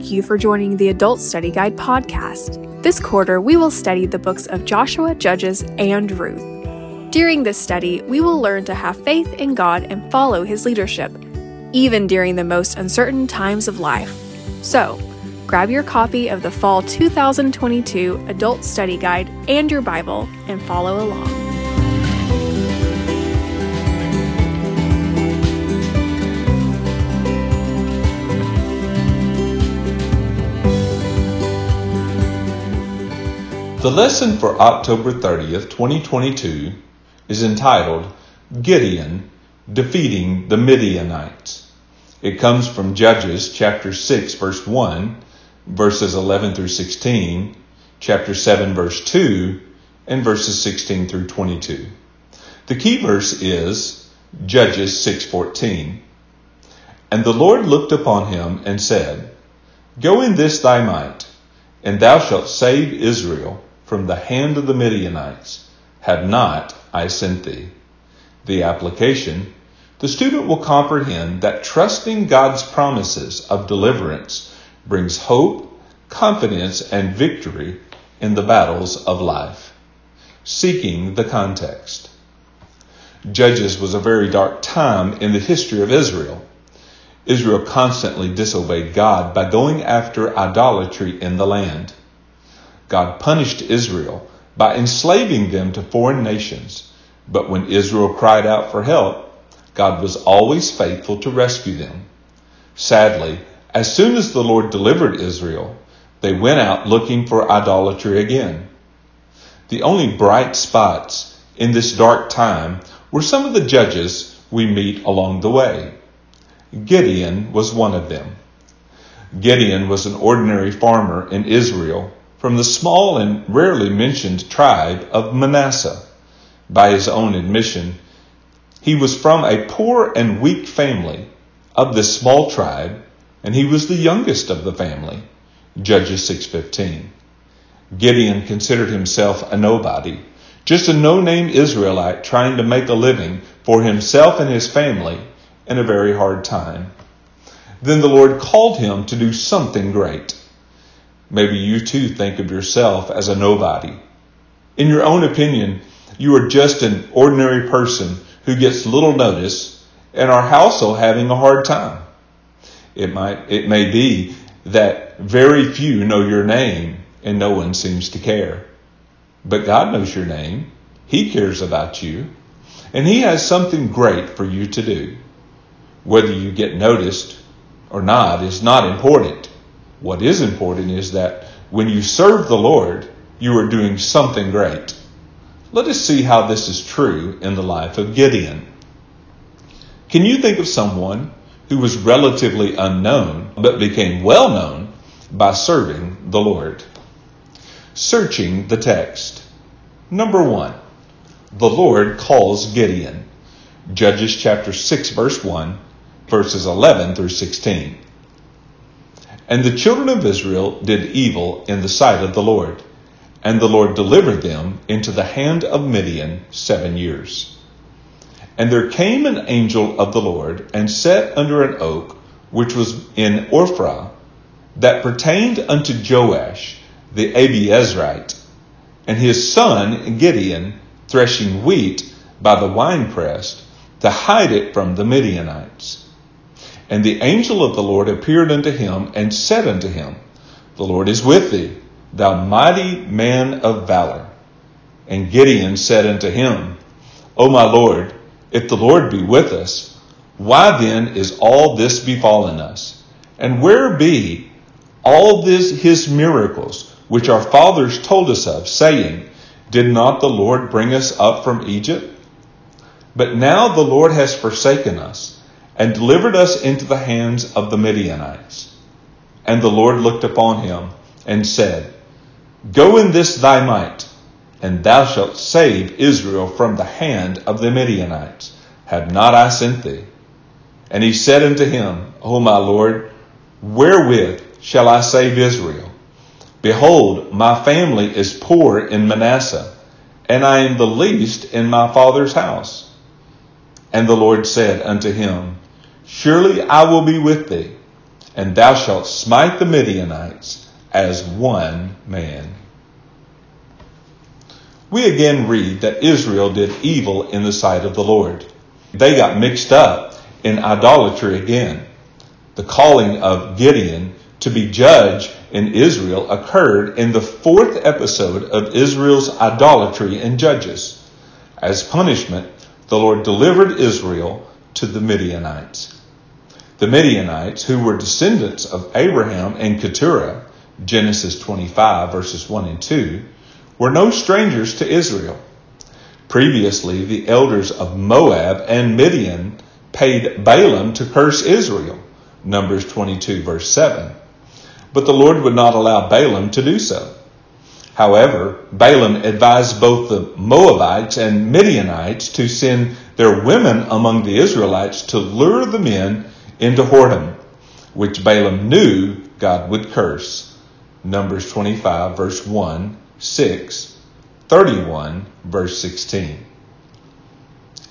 Thank you for joining the Adult Study Guide podcast. This quarter, we will study the books of Joshua, Judges, and Ruth. During this study, we will learn to have faith in God and follow His leadership, even during the most uncertain times of life. So, grab your copy of the Fall 2022 Adult Study Guide and your Bible and follow along. The lesson for October 30th, 2022 is entitled Gideon Defeating the Midianites. It comes from Judges chapter 6 verse 1, verses 11 through 16, chapter 7 verse 2, and verses 16 through 22. The key verse is Judges 6:14. And the Lord looked upon him and said, Go in this thy might, and thou shalt save Israel from the hand of the Midianites, had not I sent thee. The application the student will comprehend that trusting God's promises of deliverance brings hope, confidence, and victory in the battles of life. Seeking the context. Judges was a very dark time in the history of Israel. Israel constantly disobeyed God by going after idolatry in the land. God punished Israel by enslaving them to foreign nations. But when Israel cried out for help, God was always faithful to rescue them. Sadly, as soon as the Lord delivered Israel, they went out looking for idolatry again. The only bright spots in this dark time were some of the judges we meet along the way. Gideon was one of them. Gideon was an ordinary farmer in Israel from the small and rarely mentioned tribe of Manasseh. By his own admission, he was from a poor and weak family of this small tribe, and he was the youngest of the family. Judges 6:15. Gideon considered himself a nobody, just a no-name Israelite trying to make a living for himself and his family in a very hard time. Then the Lord called him to do something great. Maybe you too think of yourself as a nobody. In your own opinion, you are just an ordinary person who gets little notice and are also having a hard time. It might, it may be that very few know your name and no one seems to care. But God knows your name. He cares about you and He has something great for you to do. Whether you get noticed or not is not important. What is important is that when you serve the Lord, you are doing something great. Let us see how this is true in the life of Gideon. Can you think of someone who was relatively unknown but became well known by serving the Lord? Searching the text. Number one, the Lord calls Gideon. Judges chapter 6 verse 1, verses 11 through 16. And the children of Israel did evil in the sight of the Lord, and the Lord delivered them into the hand of Midian seven years. And there came an angel of the Lord and sat under an oak which was in Ophrah, that pertained unto Joash the Abiezrite, and his son Gideon threshing wheat by the winepress to hide it from the Midianites. And the angel of the Lord appeared unto him and said unto him, The Lord is with thee, thou mighty man of valor. And Gideon said unto him, O my Lord, if the Lord be with us, why then is all this befallen us? And where be all this his miracles, which our fathers told us of, saying, Did not the Lord bring us up from Egypt? But now the Lord has forsaken us and delivered us into the hands of the Midianites. And the Lord looked upon him and said, Go in this thy might, and thou shalt save Israel from the hand of the Midianites. Have not I sent thee? And he said unto him, O my Lord, wherewith shall I save Israel? Behold, my family is poor in Manasseh, and I am the least in my father's house. And the Lord said unto him, Surely I will be with thee, and thou shalt smite the Midianites as one man. We again read that Israel did evil in the sight of the Lord. They got mixed up in idolatry again. The calling of Gideon to be judge in Israel occurred in the fourth episode of Israel's idolatry in Judges. As punishment, the Lord delivered Israel to the Midianites. The Midianites, who were descendants of Abraham and Keturah, Genesis 25 verses 1 and 2, were no strangers to Israel. Previously, the elders of Moab and Midian paid Balaam to curse Israel, Numbers 22 verse 7. But the Lord would not allow Balaam to do so. However, Balaam advised both the Moabites and Midianites to send their women among the Israelites to lure the men into whoredom, which Balaam knew God would curse. Numbers 25, verse 1, 6, 31, verse 16.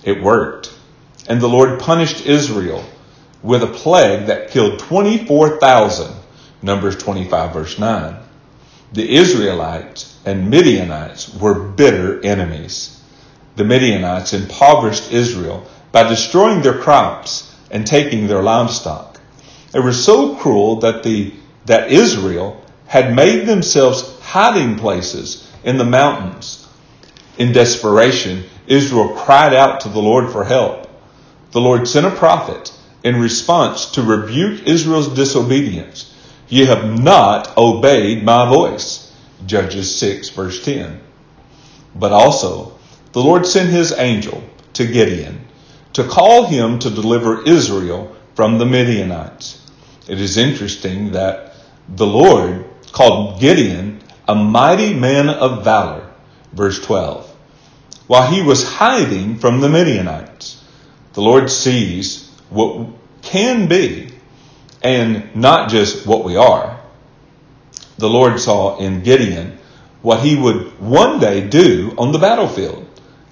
It worked, and the Lord punished Israel with a plague that killed 24,000 Numbers 25 verse 9. The Israelites and Midianites were bitter enemies. The Midianites impoverished Israel by destroying their crops and taking their livestock. They were so cruel that the, that Israel had made themselves hiding places in the mountains. In desperation, Israel cried out to the Lord for help. The Lord sent a prophet in response to rebuke Israel's disobedience Ye have not obeyed my voice. Judges 6, verse 10. But also, the Lord sent his angel to Gideon to call him to deliver Israel from the Midianites. It is interesting that the Lord called Gideon a mighty man of valor, verse 12, while he was hiding from the Midianites. The Lord sees what can be and not just what we are. The Lord saw in Gideon what he would one day do on the battlefield.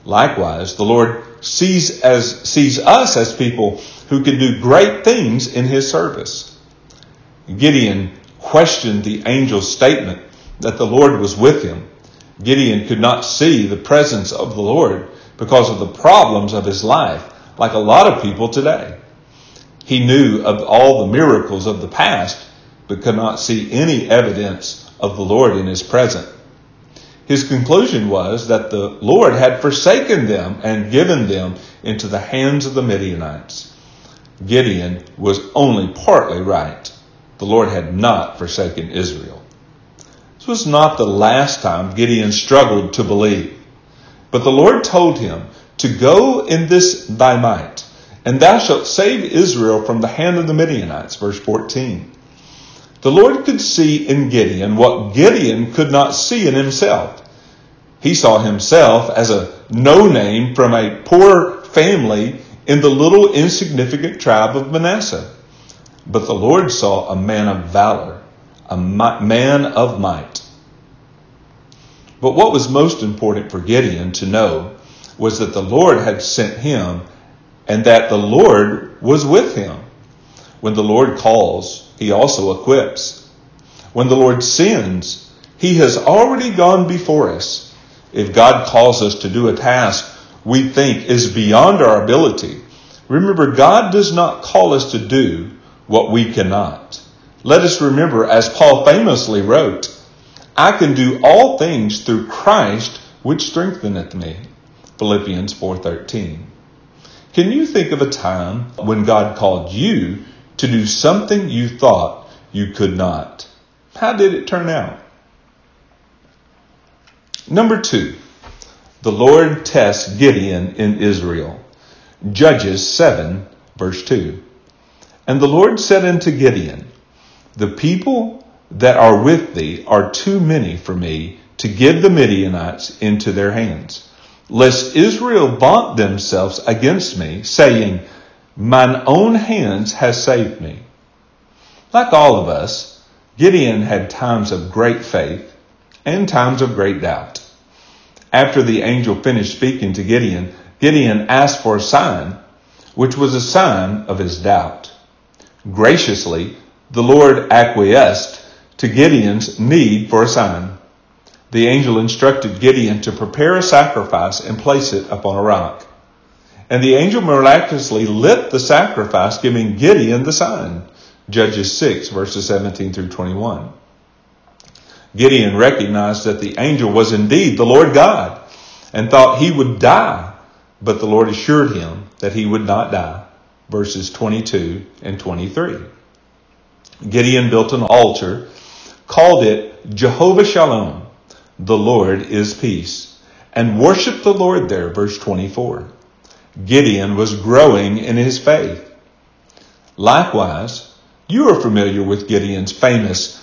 Likewise, the Lord sees as sees us as people who can do great things in his service. Gideon questioned the angel's statement that the Lord was with him. Gideon could not see the presence of the Lord because of the problems of his life, like a lot of people today. He knew of all the miracles of the past, but could not see any evidence of the Lord in his present. His conclusion was that the Lord had forsaken them and given them into the hands of the Midianites. Gideon was only partly right. The Lord had not forsaken Israel. This was not the last time Gideon struggled to believe. But the Lord told him to go in this thy might and thou shalt save Israel from the hand of the Midianites. Verse 14. The Lord could see in Gideon what Gideon could not see in himself. He saw himself as a no name from a poor family in the little insignificant tribe of Manasseh. But the Lord saw a man of valor, a man of might. But what was most important for Gideon to know was that the Lord had sent him and that the Lord was with him. When the Lord calls, he also equips. When the Lord sends, he has already gone before us. If God calls us to do a task we think is beyond our ability, remember God does not call us to do what we cannot. Let us remember, as Paul famously wrote, I can do all things through Christ which strengtheneth me. Philippians 4:13. Can you think of a time when God called you to do something you thought you could not? How did it turn out? Number two, the Lord tests Gideon in Israel. Judges 7, verse 2. And the Lord said unto Gideon, The people that are with thee are too many for me to give the Midianites into their hands lest Israel vaunt themselves against me, saying, Mine own hands has saved me. Like all of us, Gideon had times of great faith and times of great doubt. After the angel finished speaking to Gideon, Gideon asked for a sign, which was a sign of his doubt. Graciously, the Lord acquiesced to Gideon's need for a sign. The angel instructed Gideon to prepare a sacrifice and place it upon a rock. And the angel miraculously lit the sacrifice, giving Gideon the sign. Judges 6, verses 17 through 21. Gideon recognized that the angel was indeed the Lord God and thought he would die, but the Lord assured him that he would not die. Verses 22 and 23. Gideon built an altar, called it Jehovah Shalom, the Lord is peace, and worshiped the Lord there. Verse 24. Gideon was growing in his faith. Likewise, you are familiar with Gideon's famous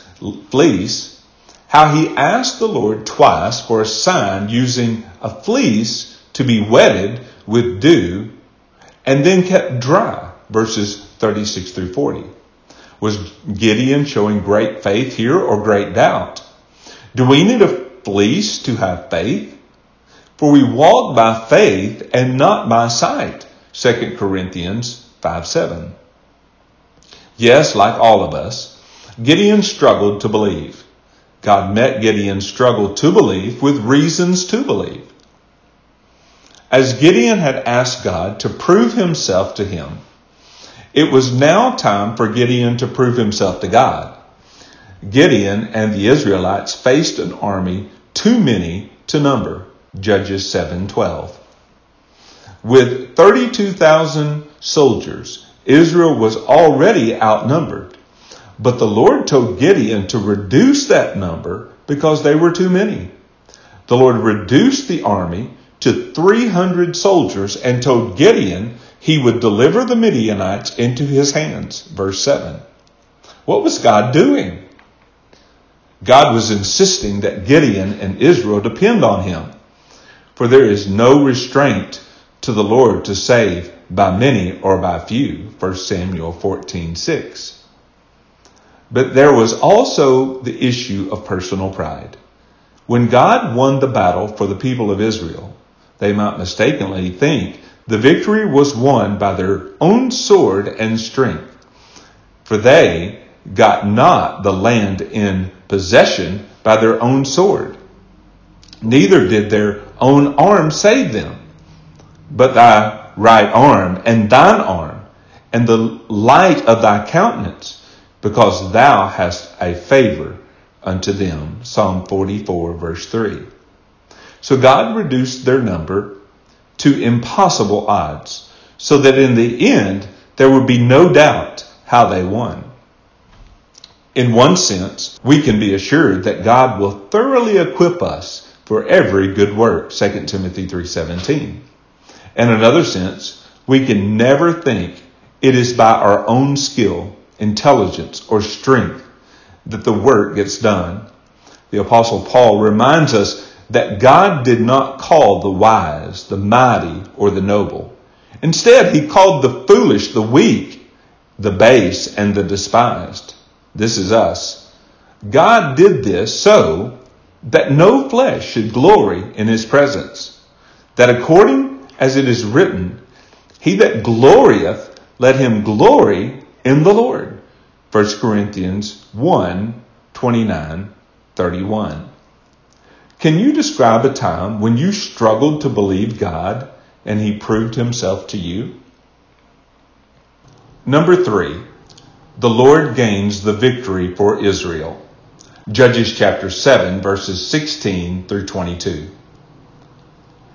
fleece, how he asked the Lord twice for a sign using a fleece to be wetted with dew and then kept dry. Verses 36 through 40. Was Gideon showing great faith here or great doubt? Do we need a fleece to have faith? For we walk by faith and not by sight. 2 Corinthians 5 7. Yes, like all of us, Gideon struggled to believe. God met Gideon's struggle to believe with reasons to believe. As Gideon had asked God to prove himself to him, it was now time for Gideon to prove himself to God. Gideon and the Israelites faced an army too many to number. Judges 7:12. With 32,000 soldiers, Israel was already outnumbered. But the Lord told Gideon to reduce that number because they were too many. The Lord reduced the army to 300 soldiers and told Gideon he would deliver the Midianites into his hands. Verse 7. What was God doing? God was insisting that Gideon and Israel depend on him. For there is no restraint to the Lord to save by many or by few. 1 Samuel 14:6. But there was also the issue of personal pride. When God won the battle for the people of Israel, they might mistakenly think the victory was won by their own sword and strength. For they got not the land in possession by their own sword. Neither did their own arm save them, but thy right arm and thine arm and the light of thy countenance, because thou hast a favor unto them. Psalm 44 verse 3. So God reduced their number to impossible odds, so that in the end there would be no doubt how they won. In one sense, we can be assured that God will thoroughly equip us for every good work, 2 Timothy 3:17. In another sense, we can never think it is by our own skill, intelligence, or strength that the work gets done. The apostle Paul reminds us that God did not call the wise, the mighty, or the noble. Instead, he called the foolish, the weak, the base, and the despised. This is us. God did this so that no flesh should glory in his presence. That according as it is written, he that glorieth, let him glory in the Lord. 1 Corinthians 1 29 31. Can you describe a time when you struggled to believe God and he proved himself to you? Number three, the Lord gains the victory for Israel. Judges chapter 7, verses 16 through 22.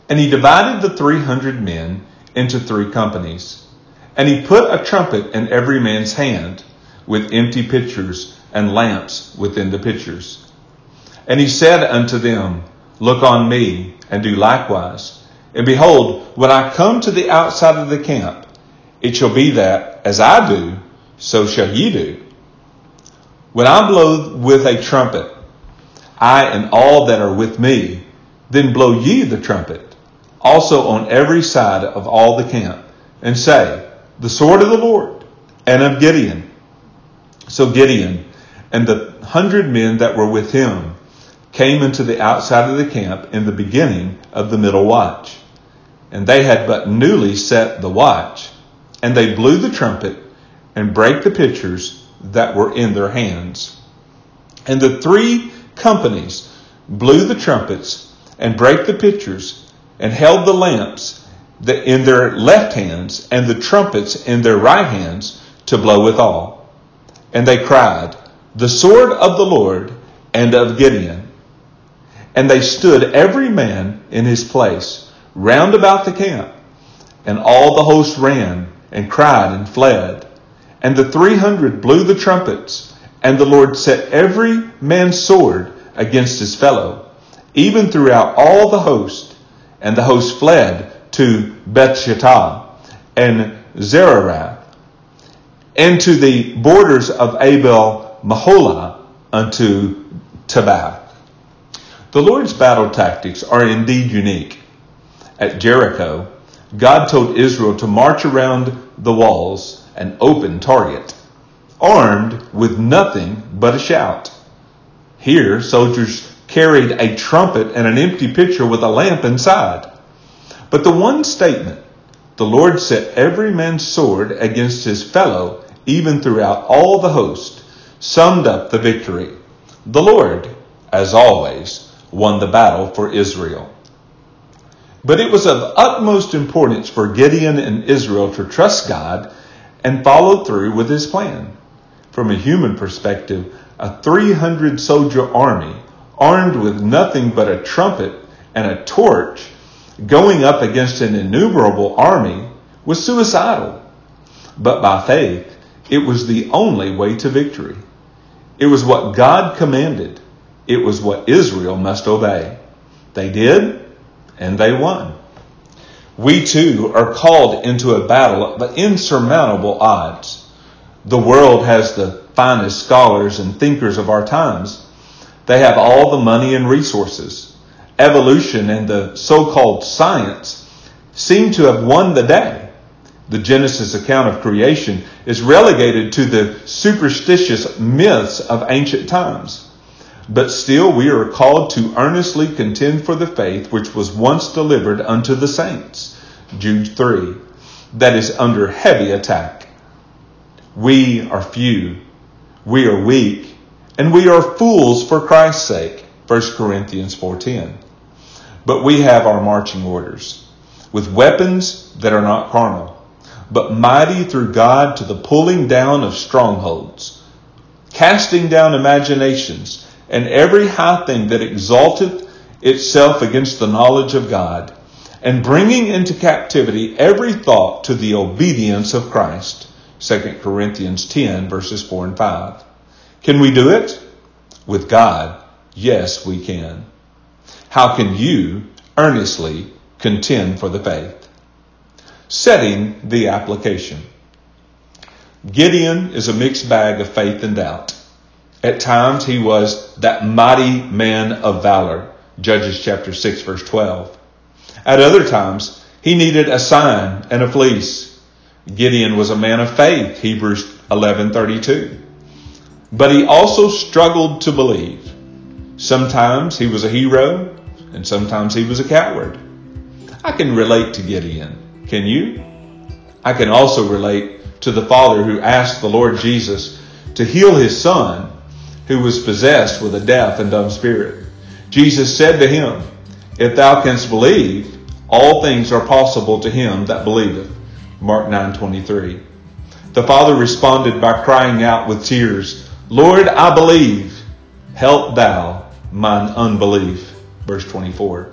And he divided the 300 men into three companies. And he put a trumpet in every man's hand, with empty pitchers and lamps within the pitchers. And he said unto them, Look on me, and do likewise. And behold, when I come to the outside of the camp, it shall be that, as I do, so shall ye do. When I blow with a trumpet, I and all that are with me, then blow ye the trumpet, also on every side of all the camp, and say, The sword of the Lord, and of Gideon. So Gideon and the hundred men that were with him came into the outside of the camp in the beginning of the middle watch. And they had but newly set the watch. And they blew the trumpet and brake the pitchers that were in their hands. And the three companies blew the trumpets and brake the pitchers and held the lamps in their left hands and the trumpets in their right hands to blow withal. And they cried, The sword of the Lord and of Gideon. And they stood every man in his place round about the camp. And all the host ran and cried and fled. And the three hundred blew the trumpets, and the Lord set every man's sword against his fellow, even throughout all the host. And the host fled to Bethshittah and Zererath, and to the borders of Abel Meholah unto Tabbath. The Lord's battle tactics are indeed unique. At Jericho, God told Israel to march around the walls an open target, armed with nothing but a shout. Here, soldiers carried a trumpet and an empty pitcher with a lamp inside. But the one statement, the Lord set every man's sword against his fellow, even throughout all the host, summed up the victory. The Lord, as always, won the battle for Israel. But it was of utmost importance for Gideon and Israel to trust God and followed through with his plan. From a human perspective, a 300 soldier army, armed with nothing but a trumpet and a torch, going up against an innumerable army, was suicidal. But by faith, it was the only way to victory. It was what God commanded. It was what Israel must obey. They did, and they won. We too are called into a battle of insurmountable odds. The world has the finest scholars and thinkers of our times. They have all the money and resources. Evolution and the so-called science seem to have won the day. The Genesis account of creation is relegated to the superstitious myths of ancient times. But still we are called to earnestly contend for the faith which was once delivered unto the saints. Jude 3. That is under heavy attack. We are few. We are weak. And we are fools for Christ's sake. 1 Corinthians 4.10. But we have our marching orders with weapons that are not carnal, but mighty through God to the pulling down of strongholds, casting down imaginations and every high thing that exalteth itself against the knowledge of God, and bringing into captivity every thought to the obedience of Christ. 2 Corinthians 10 verses 4 and 5. Can we do it? With God, yes, we can. How can you earnestly contend for the faith? Setting the application. Gideon is a mixed bag of faith and doubt. At times he was that mighty man of valor. Judges chapter 6 verse 12. At other times he needed a sign and a fleece. Gideon was a man of faith. Hebrews 11:32. But he also struggled to believe. Sometimes he was a hero and sometimes he was a coward. I can relate to Gideon. Can you? I can also relate to the father who asked the Lord Jesus to heal his son who was possessed with a deaf and dumb spirit. Jesus said to him, If thou canst believe, all things are possible to him that believeth. Mark 9:23. The father responded by crying out with tears, Lord, I believe. Help thou mine unbelief. Verse 24.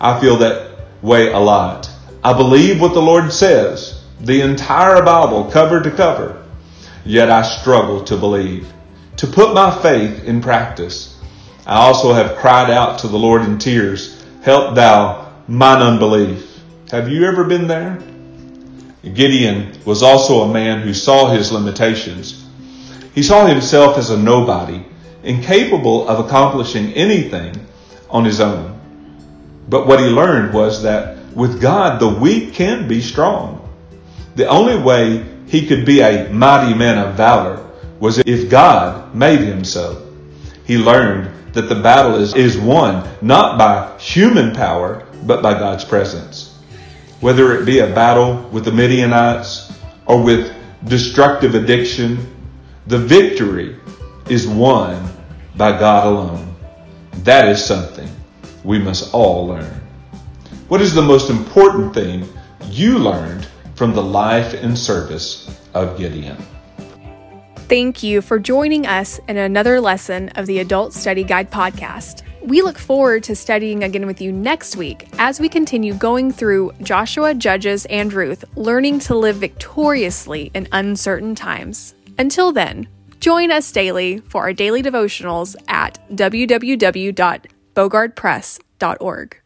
I feel that way a lot. I believe what the Lord says, the entire Bible, cover to cover, yet I struggle to believe to put my faith in practice. I also have cried out to the Lord in tears, Help thou mine unbelief. Have you ever been there? Gideon was also a man who saw his limitations. He saw himself as a nobody, incapable of accomplishing anything on his own. But what he learned was that with God, the weak can be strong. The only way he could be a mighty man of valor was if God made him so. He learned that the battle is, is won not by human power, but by God's presence. Whether it be a battle with the Midianites or with destructive addiction, The victory is won by God alone. That is something we must all learn. What is the most important thing you learned from the life and service of Gideon? Thank you for joining us in another lesson of the Adult Study Guide podcast. We look forward to studying again with you next week as we continue going through Joshua, Judges, and Ruth, learning to live victoriously in uncertain times. Until then, join us daily for our daily devotionals at www.bogardpress.org.